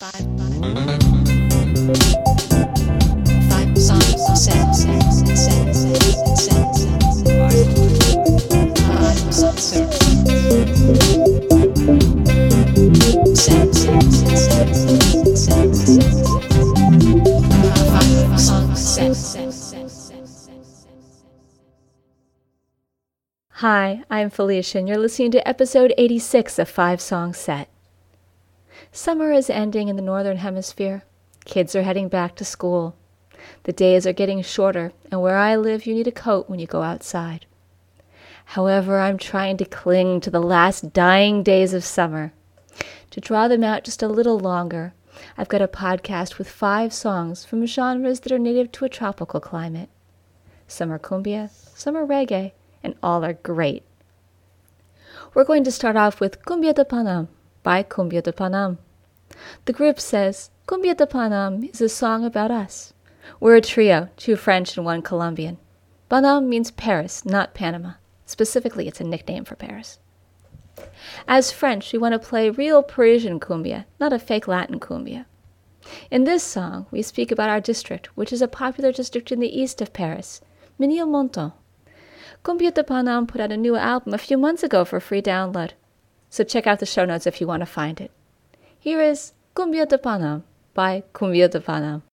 Hi, I'm Felicia, and you're listening to episode 86 of Five Song Set. Summer is ending in the Northern Hemisphere. Kids are heading back to school. The days are getting shorter, and where I live, you need a coat when you go outside. However, I'm trying to cling to the last dying days of summer. To draw them out just a little longer, I've got a podcast with five songs from genres that are native to a tropical climate. Some are cumbia, some are reggae, and all are great. We're going to start off with Cumbia de Panam by Cumbia de Panam. The group says Cumbia de Panam is a song about us. We're a trio, two French and one Colombian. Panam means Paris, not Panama. Specifically, it's a nickname for Paris. As French, we want to play real Parisian cumbia, not a fake Latin cumbia. In this song, we speak about our district, which is a popular district in the east of Paris, Menilmontant. Cumbia de Panam put out a new album a few months ago for free download, so check out the show notes if you want to find it. Here is Cumbia de Panam by Cumbia de Panam.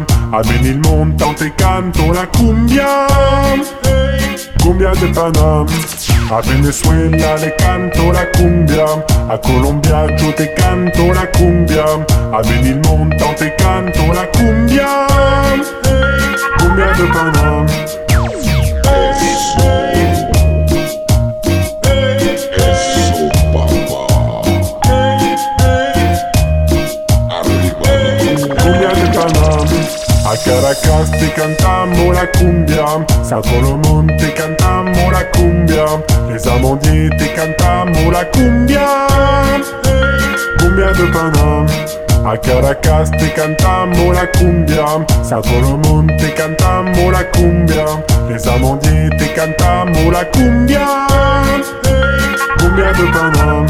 Cumbia, a Benilmontant te canto la cumbia, cumbia de Panam. A Venezuela le canto la cumbia, a Colombia yo te canto la cumbia, a Benilmontant te canto la cumbia, cumbia de Panam. Caracas te cantamos la cumbia, San Colomón te cantamos la cumbia, Les Amandiers te cantamos la cumbia, cumbia de Panam. A Caracas te cantamos la cumbia, San Colomón te cantamos la cumbia, Les Amandiers te cantamos la cumbia, cumbia de Panam.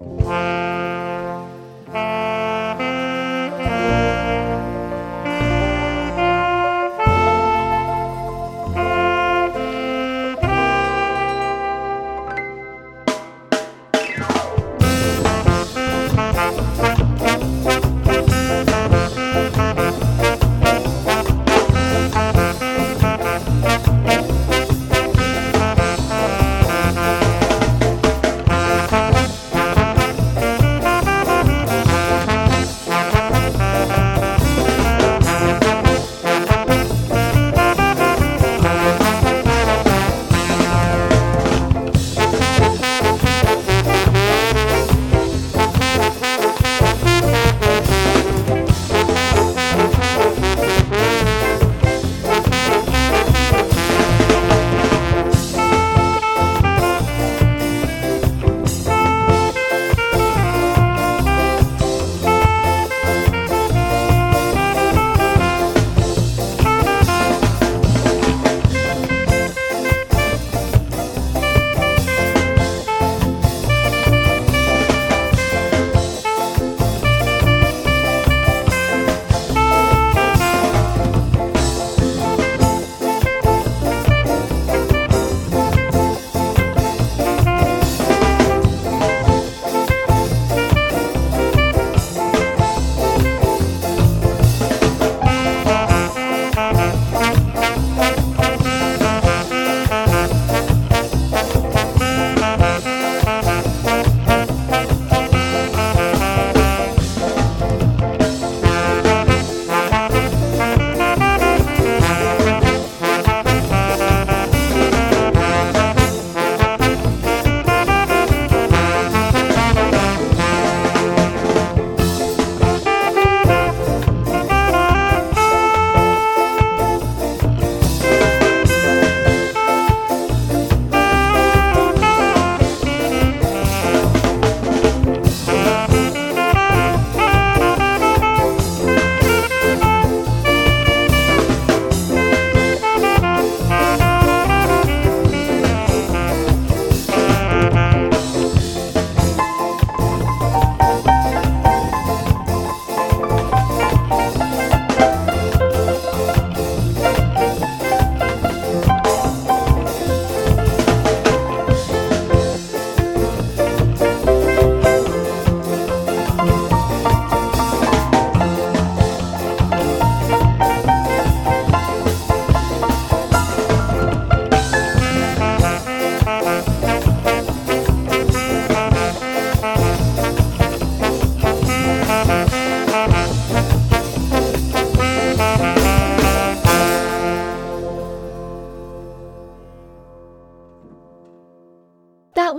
That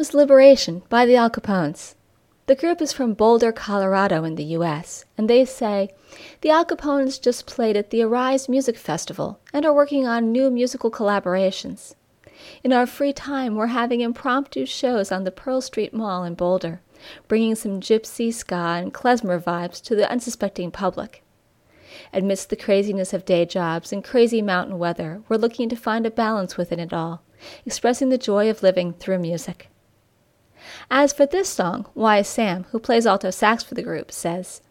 was Liberation by the Al Capones. The group is from Boulder, Colorado, in the U.S., and they say the Al Capones just played at the Arise Music Festival and are working on new musical collaborations. In our free time, we're having impromptu shows on the Pearl Street Mall in Boulder, bringing some gypsy, ska, and klezmer vibes to the unsuspecting public. Amidst the craziness of day jobs and crazy mountain weather, we're looking to find a balance within it all, expressing the joy of living through music. As for this song, Why Sam, who plays alto sax for the group, says,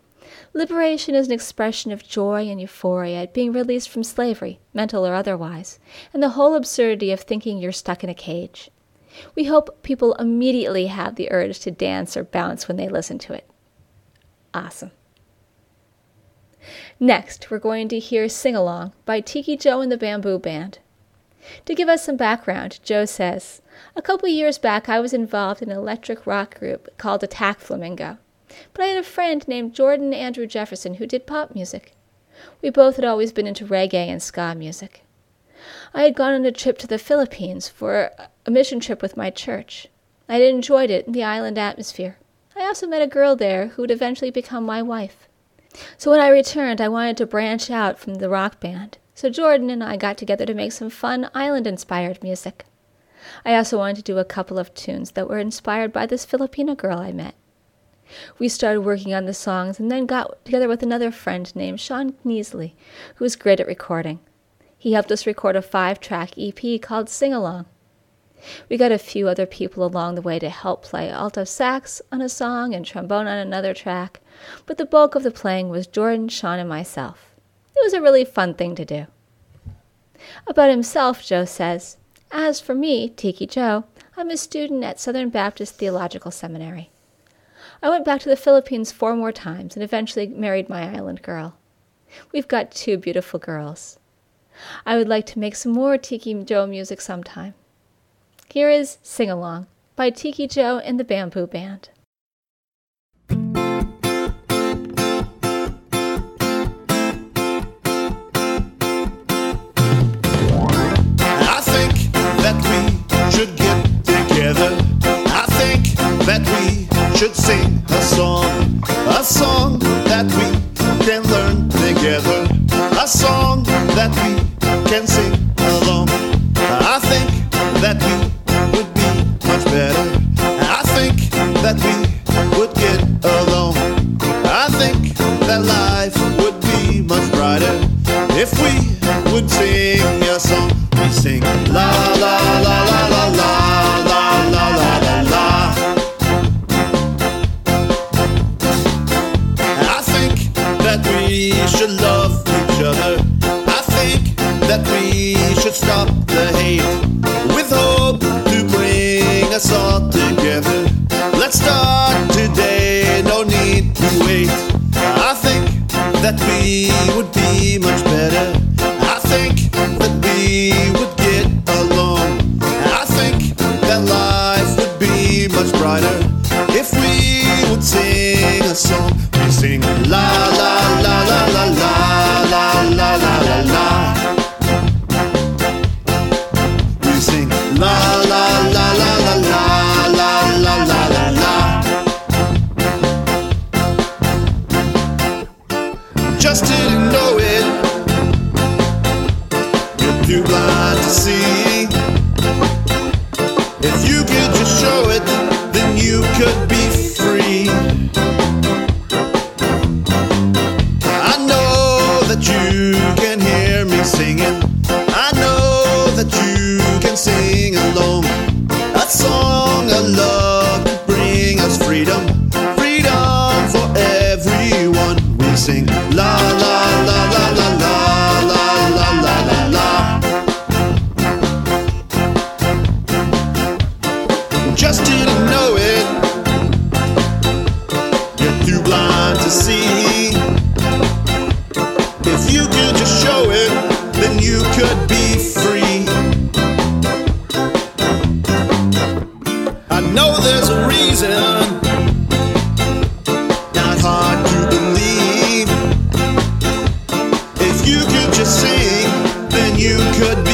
Liberation is an expression of joy and euphoria at being released from slavery, mental or otherwise, and the whole absurdity of thinking you're stuck in a cage. We hope people immediately have the urge to dance or bounce when they listen to it. Awesome. Next, we're going to hear Sing Along by Tiki Joe and the Bamboo Band. To give us some background, Joe says, A couple years back I was involved in an electric rock group called Attack Flamingo, but I had a friend named Jordan Andrew Jefferson who did pop music. We both had always been into reggae and ska music. I had gone on a trip to the Philippines for a mission trip with my church. I had enjoyed it and the island atmosphere. I also met a girl there who would eventually become my wife. So when I returned, I wanted to branch out from the rock band. So Jordan and I got together to make some fun island inspired music. I also wanted to do a couple of tunes that were inspired by this Filipino girl I met. We started working on the songs and then got together with another friend named Sean Kneasley, who was great at recording. He helped us record a five track EP called Sing Along. We got a few other people along the way to help play alto sax on a song and trombone on another track, but the bulk of the playing was Jordan, Sean, and myself. It was a really fun thing to do. About himself, Joe says, As for me, Tiki Joe, I'm a student at Southern Baptist Theological Seminary. I went back to the Philippines four more times and eventually married my island girl. We've got two beautiful girls. I would like to make some more Tiki Joe music sometime. Here is Sing Along by Tiki Joe and the Bamboo Band. Should stop the hate with hope to bring us all together. Let's start today, no need to wait. I think that we would be much better. I think that we would get along. I think that life would be much brighter if we would sing a song. We sing la a reason. Not hard to believe. If you could just sing, then you could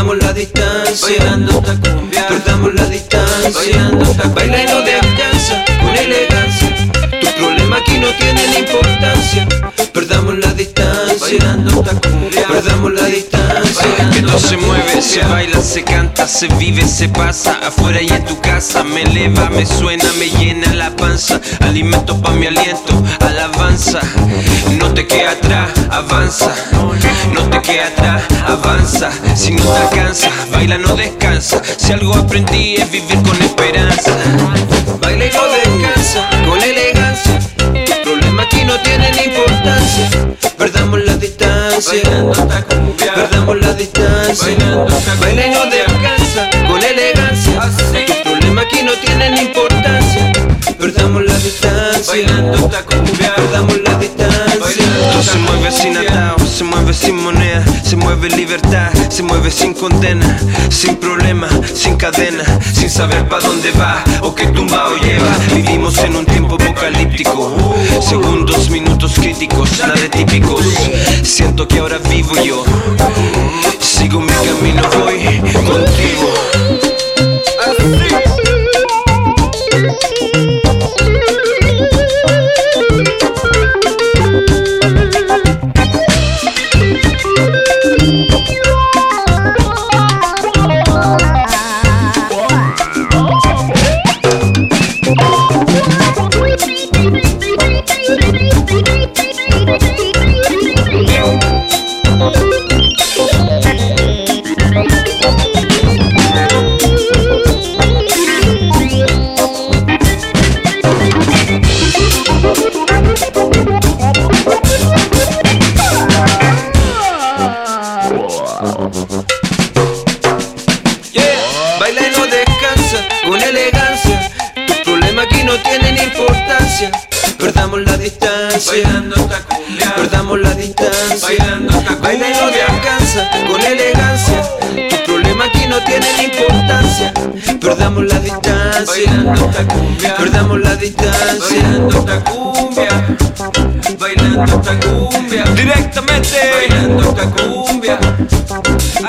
Perdamos la distancia. Bailando esta cumbia. Perdamos la distancia. Bailando esta Baila y no descansa con elegancia. Tu problema aquí no tiene importancia. Perdamos la distancia. bailando esta cumbia, perdamos la distancia. Todo se mueve, se baila, se canta, se vive, se pasa, afuera y en tu casa. Me eleva, me suena, me llena la panza. Alimento pa' mi aliento, alabanza. No te queda atrás, avanza. No te queda atrás, avanza. Si no te alcanza, baila, no descansa. Si algo aprendí es vivir con esperanza. Baila y no descansa, con elegancia. Tus problemas aquí no tienen importancia. Perdamos la distancia. Perdamos la distancia. Baila y no descansa, con elegancia. Tus problemas aquí no tienen importancia. Perdamos la distancia. Perdamos la distancia. Mueve sin atado, se mueve sin moneda, se mueve libertad, se mueve sin condena, sin problema, sin cadena, sin saber pa' dónde va o qué tumbao lleva. Vivimos en un tiempo apocalíptico, segundos, minutos críticos, nada de típicos. Siento que ahora vivo yo, sigo mi camino, voy contigo. Perdamos la distancia. Bailando esta cumbia. Perdamos la distancia. Bailando esta cumbia. Bailando esta cumbia. Directamente. Bailando esta cumbia.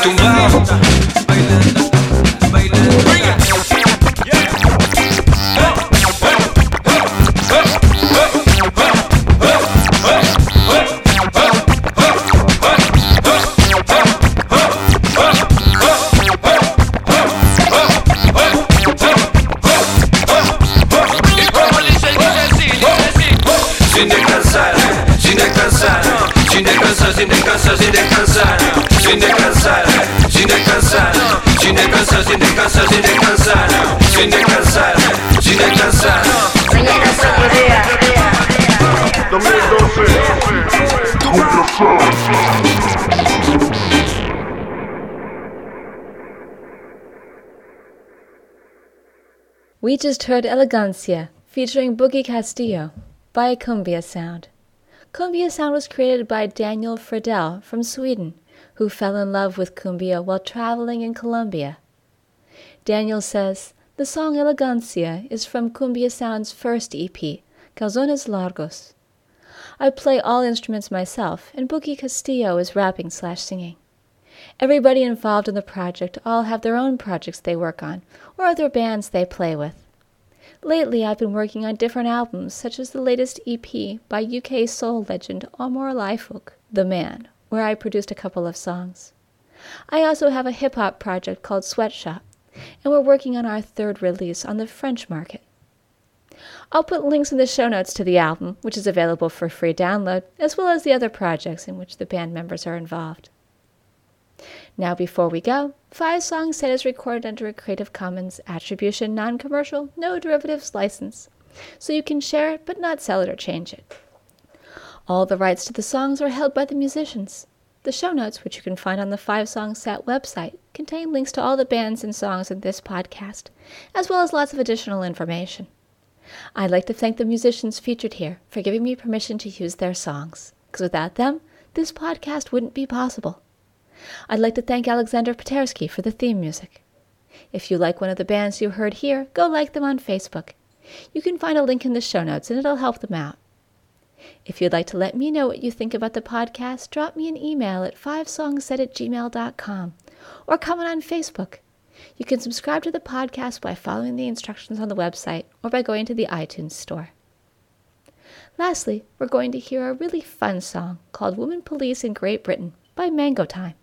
Tumbao. Bailando, bailando. We just heard Elegancia featuring Boogie Castillo by Cumbia Sound. Cumbia Sound was created by Daniel Friedel from Sweden, who fell in love with cumbia while traveling in Colombia. Daniel says the song Elegancia is from Cumbia Sound's first EP, Calzones Largos. I play all instruments myself, and Boogie Castillo is rapping slash singing. Everybody involved in the project all have their own projects they work on, or other bands they play with. Lately, I've been working on different albums, such as the latest EP by UK soul legend Omar Lye-Fook, The Man, where I produced a couple of songs. I also have a hip hop project called Sweatshop, and we're working on our third release on the French market. I'll put links in the show notes to the album, which is available for free download, as well as the other projects in which the band members are involved. Now, before we go, Five Song Set is recorded under a Creative Commons Attribution Non Commercial No Derivatives license, so you can share it but not sell it or change it. All the rights to the songs are held by the musicians. The show notes, which you can find on the Five Song Set website, contain links to all the bands and songs in this podcast, as well as lots of additional information. I'd like to thank the musicians featured here for giving me permission to use their songs, because without them, this podcast wouldn't be possible. I'd like to thank Alexander Patersky for the theme music. If you like one of the bands you heard here, go like them on Facebook. You can find a link in the show notes and it'll help them out. If you'd like to let me know what you think about the podcast, drop me an email at fivesongset at gmail.com or comment on Facebook. You can subscribe to the podcast by following the instructions on the website or by going to the iTunes store. Lastly, we're going to hear a really fun song called Woman Police in Great Britain by Mango Time.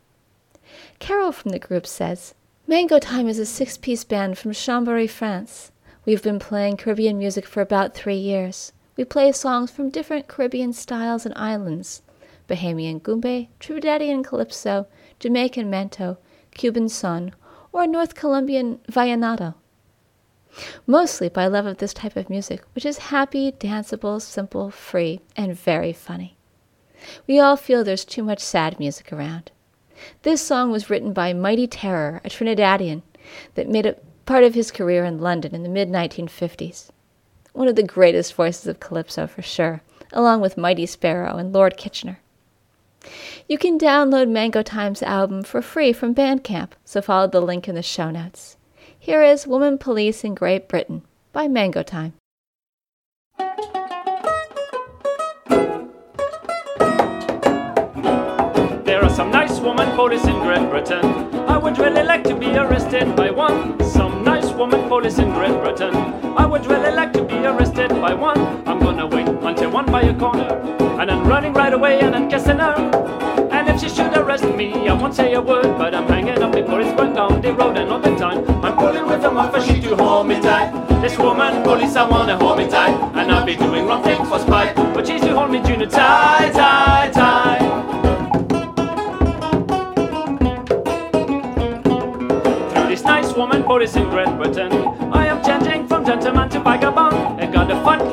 Carol from the group says, Mango Time is a six piece band from Chambéry, France. We've been playing Caribbean music for about three years. We play songs from different Caribbean styles and islands Bahamian Goombay, Trinidadian Calypso, Jamaican Mento, Cuban Son, or North Colombian Vallenato. Mostly by love of this type of music, which is happy, danceable, simple, free, and very funny. We all feel there's too much sad music around. This song was written by Mighty Terror, a Trinidadian that made it part of his career in London in the mid 1950s. One of the greatest voices of calypso for sure, along with Mighty Sparrow and Lord Kitchener. You can download Mango Time's album for free from Bandcamp, so follow the link in the show notes. Here is Woman Police in Great Britain by Mango Time. Woman police in Great Britain. I would really like to be arrested by one. Some nice woman police in Great Britain. I would really like to be arrested by one. I'm gonna wait until one by a corner. And I'm running right away and I'm kissing her. And if she should arrest me, I won't say a word, but I'm hanging up before it's run down the road and all the time. I'm pulling with a muff she to hold me tight. This woman, police, I wanna hold me tight. And I'll be doing wrong things for spite. But she's to hold me tight, tight.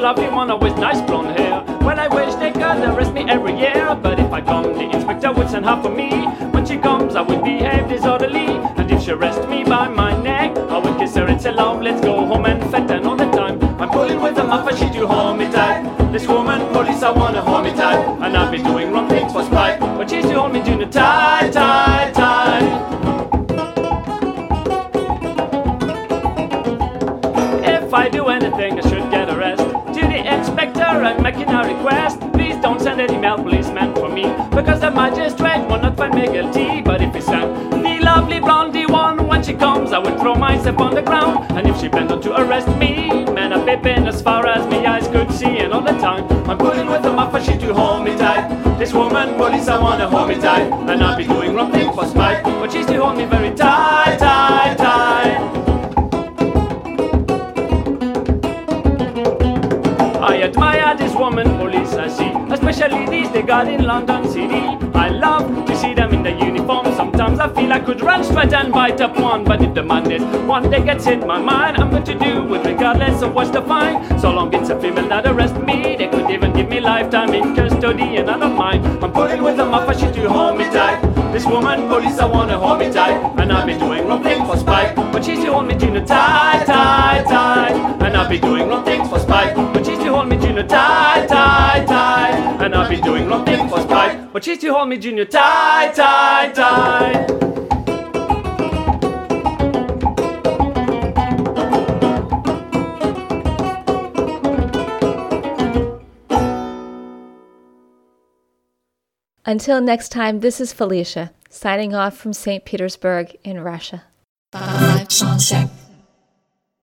Lovely one with nice blonde hair. Well, I wish they could arrest me every year, but if I come, the inspector would send her for me. When she comes, I would behave disorderly, and if she arrests me by my neck, I would kiss her and say, "Love, let's go home and fete." And all the time, I'm pulling with a muff and she do hold me tight. This woman, police, I wanna hold me tight, and I've been doing wrong things for spite, but she's to me junior tight, tight, throw myself on the ground. And if she planned on to arrest me, man, I've been as far as my eyes could see. And all the time, I'm pulling with a muffin, she to hold me tight. This woman, police, I wanna hold me tight. And I'll be doing wrong thing for spite, but she's to hold me very tight, tight, tight. I admire this woman police I see, especially these they got in London City. I could run straight and bite up one, but if the man is one day gets in my mind, I'm going to do it regardless of what's the fine. So long it's a female that arrest me, they could even give me lifetime in custody, and I don't mind. I'm pulling with a muff, she to hold me tight. This woman police I wanna hold me tight, and I've been doing wrong things for spite, but she's to hold me junior tight, tight, tight, and I've been doing wrong things for spite, but she's to hold me junior tight, tight, tight, and I've been doing wrong things for spite, but she's to hold me junior tight, tight, tight. Until next time, this is Felicia, signing off from St. Petersburg in Russia. Five.